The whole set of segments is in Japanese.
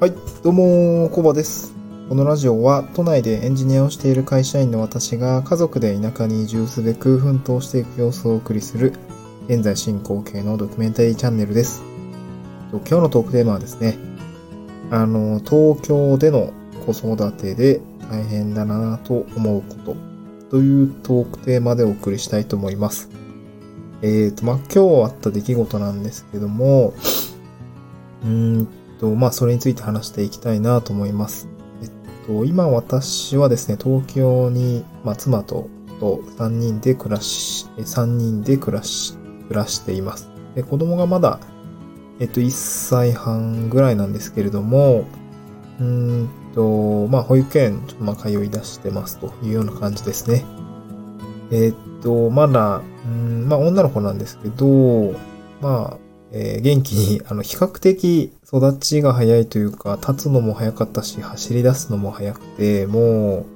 はい、どうも、コバです。このラジオは都内でエンジニアをしている会社員の私が家族で田舎に移住すべく奮闘していく様子をお送りする現在進行形のドキュメンタリーチャンネルです。今日のトークテーマはですね、あの、東京での子育てで大変だなぁと思うことというトークテーマでお送りしたいと思います。えっ、と、まあ、今日あった出来事なんですけども、うんと、まあ、それについて話していきたいなと思います。えっと、今私はですね、東京に、まあ、妻と、と3人で暮らし、3人で暮らし、暮らしています。で、子供がまだ、えっと、1歳半ぐらいなんですけれども、うんと、まあ、保育園、ちょっとまあ、通い出してますというような感じですね。えっと、まだ、うん、まあ、女の子なんですけど、まあ、えー元気に、あの、比較的育ちが早いというか、立つのも早かったし、走り出すのも早くて、も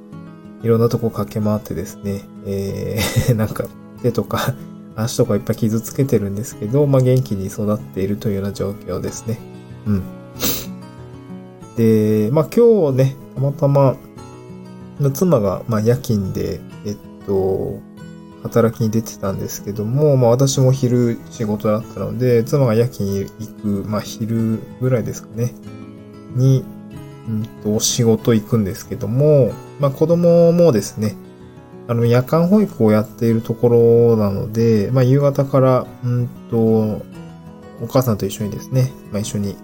う、いろんなとこ駆け回ってですね、えー なんか、手とか、足とかいっぱい傷つけてるんですけど、まあ、元気に育っているというような状況ですね。うん。で、まあ、今日ね、たまたま、妻が、まあ、夜勤で、えっと、働きに出てたんですけども、まあ私も昼仕事だったので、妻が夜勤行く、まあ昼ぐらいですかね、に、うんと、お仕事行くんですけども、まあ子供もですね、あの夜間保育をやっているところなので、まあ夕方から、うんと、お母さんと一緒にですね、まあ一緒に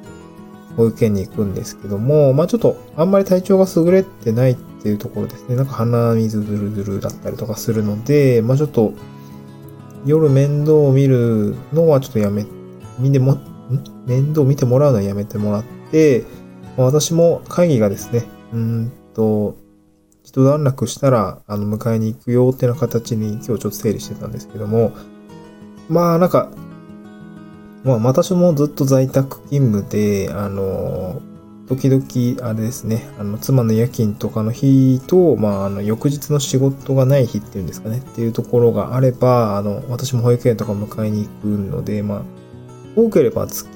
保育園に行くんですけども、まあちょっとあんまり体調が優れてないっていうところですね。なんか鼻水ずるずるだったりとかするので、まあちょっと夜面倒を見るのはちょっとやめ、見ても、面倒を見てもらうのはやめてもらって、まあ私も会議がですね、うんと、一段落したら、あの、迎えに行くよっていうような形に今日ちょっと整理してたんですけども、まあなんか、まあ私もずっと在宅勤務で、あの、時々、あれですね、あの、妻の夜勤とかの日と、まあ、あの、翌日の仕事がない日っていうんですかね、っていうところがあれば、あの、私も保育園とか迎えに行くので、まあ、多ければ月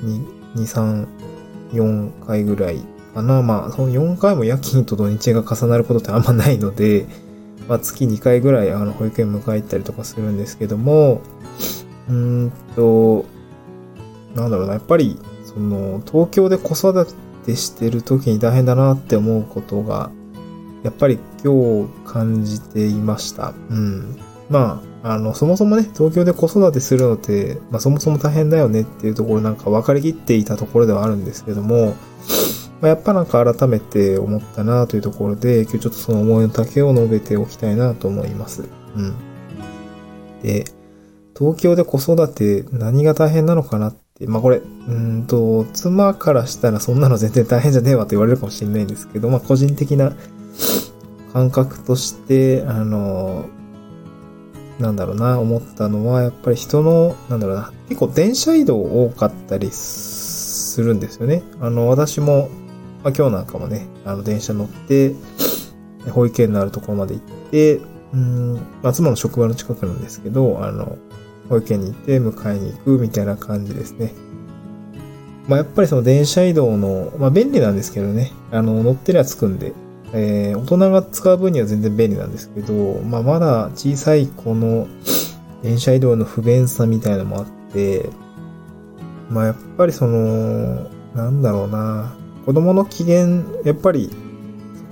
に2、3、4回ぐらいかな。まあ、その4回も夜勤と土日が重なることってあんまないので、まあ、月2回ぐらい、あの、保育園迎え行ったりとかするんですけども、うーんと、なんだろうな、やっぱり、その、東京で子育てしてる時に大変だなって思うことが、やっぱり今日感じていました。うん。まあ、あの、そもそもね、東京で子育てするのって、まあそもそも大変だよねっていうところなんか分かりきっていたところではあるんですけども、まあ、やっぱなんか改めて思ったなというところで、今日ちょっとその思いの丈を述べておきたいなと思います。うん。で、東京で子育て何が大変なのかなって、まあこれ、うんと、妻からしたらそんなの全然大変じゃねえわと言われるかもしれないんですけど、まあ個人的な感覚として、あの、なんだろうな、思ったのは、やっぱり人の、なんだろうな、結構電車移動多かったりするんですよね。あの、私も、まあ今日なんかもね、あの、電車乗って、保育園のあるところまで行って、うん、まあ妻の職場の近くなんですけど、あの、保育園に行って迎えに行くみたいな感じですね。まあやっぱりその電車移動の、まあ便利なんですけどね、あの、乗ってりゃ着くんで、えー大人が使う分には全然便利なんですけど、まあまだ小さい子の電車移動の不便さみたいなのもあって、まあやっぱりその、なんだろうな、子供の機嫌、やっぱり、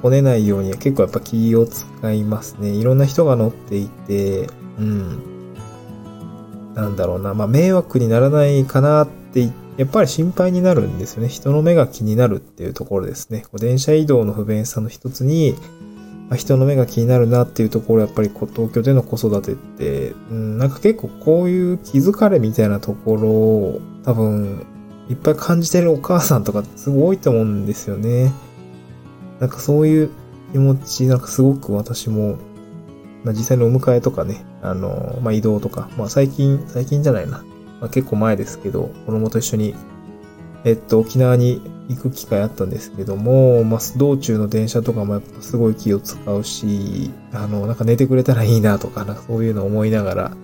こねないように結構やっぱ気を使いますね。いろんな人が乗っていて、うん。なんだろうな、まあ迷惑にならないかなって、やっぱり心配になるんですよね。人の目が気になるっていうところですね。電車移動の不便さの一つに、まあ、人の目が気になるなっていうところ、やっぱり東京での子育てって、うん、なんか結構こういう気疲れみたいなところを多分いっぱい感じてるお母さんとかすごい多いと思うんですよね。なんかそういう気持ち、なんかすごく私も、まあ、実際のお迎えとかね、あの、まあ、移動とか、まあ、最近、最近じゃないな。まあ、結構前ですけど、子供と一緒に、えっと、沖縄に行く機会あったんですけども、まあ、道中の電車とかもやっぱすごい気を使うし、あの、なんか寝てくれたらいいなとか、なんかそういうのを思いながら、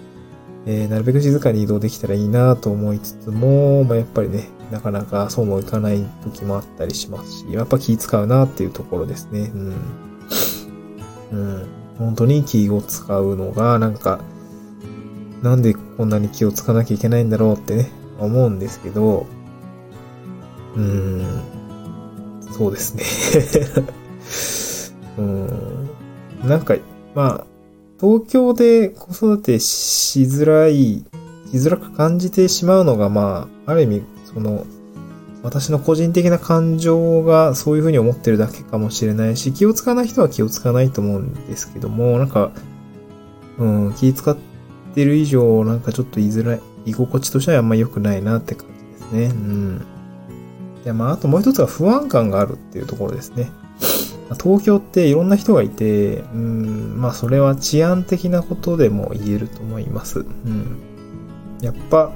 えーなるべく静かに移動できたらいいなと思いつつも、まあ、やっぱりね、なかなかそうもいかない時もあったりしますし、やっぱ気使うなっていうところですね。うん。うん。本当に気を使うのが、なんか、なんでこんなに気をつかなきゃいけないんだろうってね、思うんですけど、うーん、そうですね うん。なんか、まあ、東京で子育てしづらい、しづらく感じてしまうのが、まあ、ある意味、その、私の個人的な感情がそういうふうに思ってるだけかもしれないし、気をつかない人は気をつかないと思うんですけども、なんか、うん、気使ってる以上、なんかちょっと言いづらい、居心地としてはあんま良くないなって感じですね。うん。で、まあ、あともう一つは不安感があるっていうところですね。東京っていろんな人がいて、うん、まあそれは治安的なことでも言えると思います。うん。やっぱ、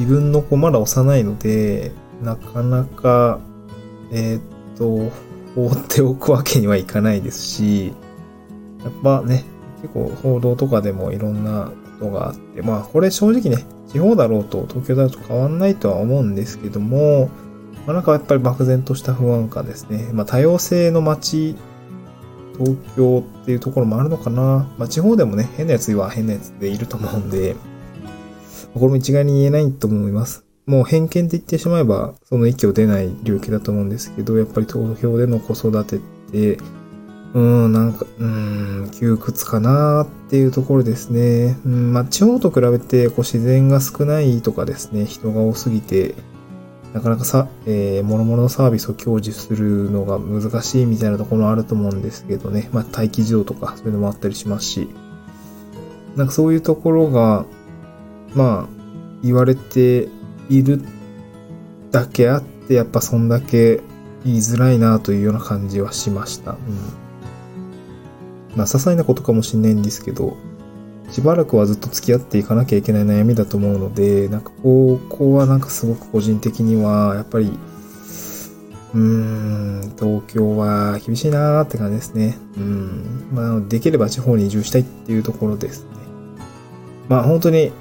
自分の子まだ幼いので、なかなか、えー、っと、放っておくわけにはいかないですし、やっぱね、結構報道とかでもいろんなことがあって、まあこれ正直ね、地方だろうと東京だと変わんないとは思うんですけども、まあ、なんかやっぱり漠然とした不安感ですね。まあ多様性の街、東京っていうところもあるのかな。まあ地方でもね、変なやつは変なやつでいると思うんで、これも一概に言えないと思います。もう偏見って言ってしまえば、その域を出ない領域だと思うんですけど、やっぱり東京での子育てって、うん、なんか、うん、窮屈かなっていうところですね。うん、まあ、地方と比べて、こう、自然が少ないとかですね、人が多すぎて、なかなかさ、えー、諸々のサービスを享受するのが難しいみたいなところもあると思うんですけどね。まあ、待機児童とか、そういうのもあったりしますし、なんかそういうところが、まあ、言われているだけあって、やっぱそんだけ言いづらいなというような感じはしました。うんまあ、些細なことかもしんないんですけど、しばらくはずっと付き合っていかなきゃいけない悩みだと思うので、なんかここはなんかすごく個人的には、やっぱり、うーん、東京は厳しいなーって感じですね。うん。まあ、できれば地方に移住したいっていうところですね。まあ、本当に、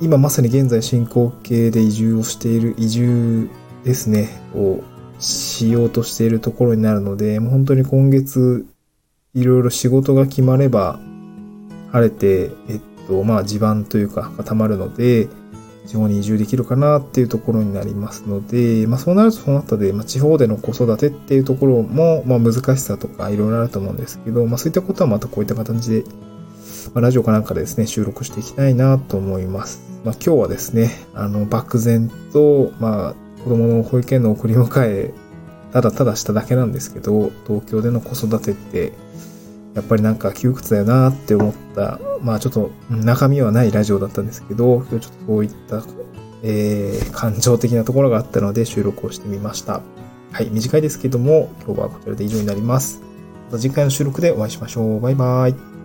今まさに現在進行形で移住をしている、移住ですね、をしようとしているところになるので、もう本当に今月いろいろ仕事が決まれば、晴れて、えっと、まあ地盤というか固まるので、地方に移住できるかなっていうところになりますので、まあそうなるとそうなったで、まあ地方での子育てっていうところも、まあ難しさとかいろいろあると思うんですけど、まあそういったことはまたこういった形で、まあ、ラジオかなんかでですね、収録していきたいなと思います。まあ今日はですね、あの、漠然と、まあ子供の保育園の送り迎え、ただただしただけなんですけど、東京での子育てって、やっぱりなんか窮屈だよなって思った、まあちょっと中身はないラジオだったんですけど、今日ちょっとそういった、えー、感情的なところがあったので収録をしてみました。はい、短いですけども、今日はこちらで以上になります。また次回の収録でお会いしましょう。バイバイ。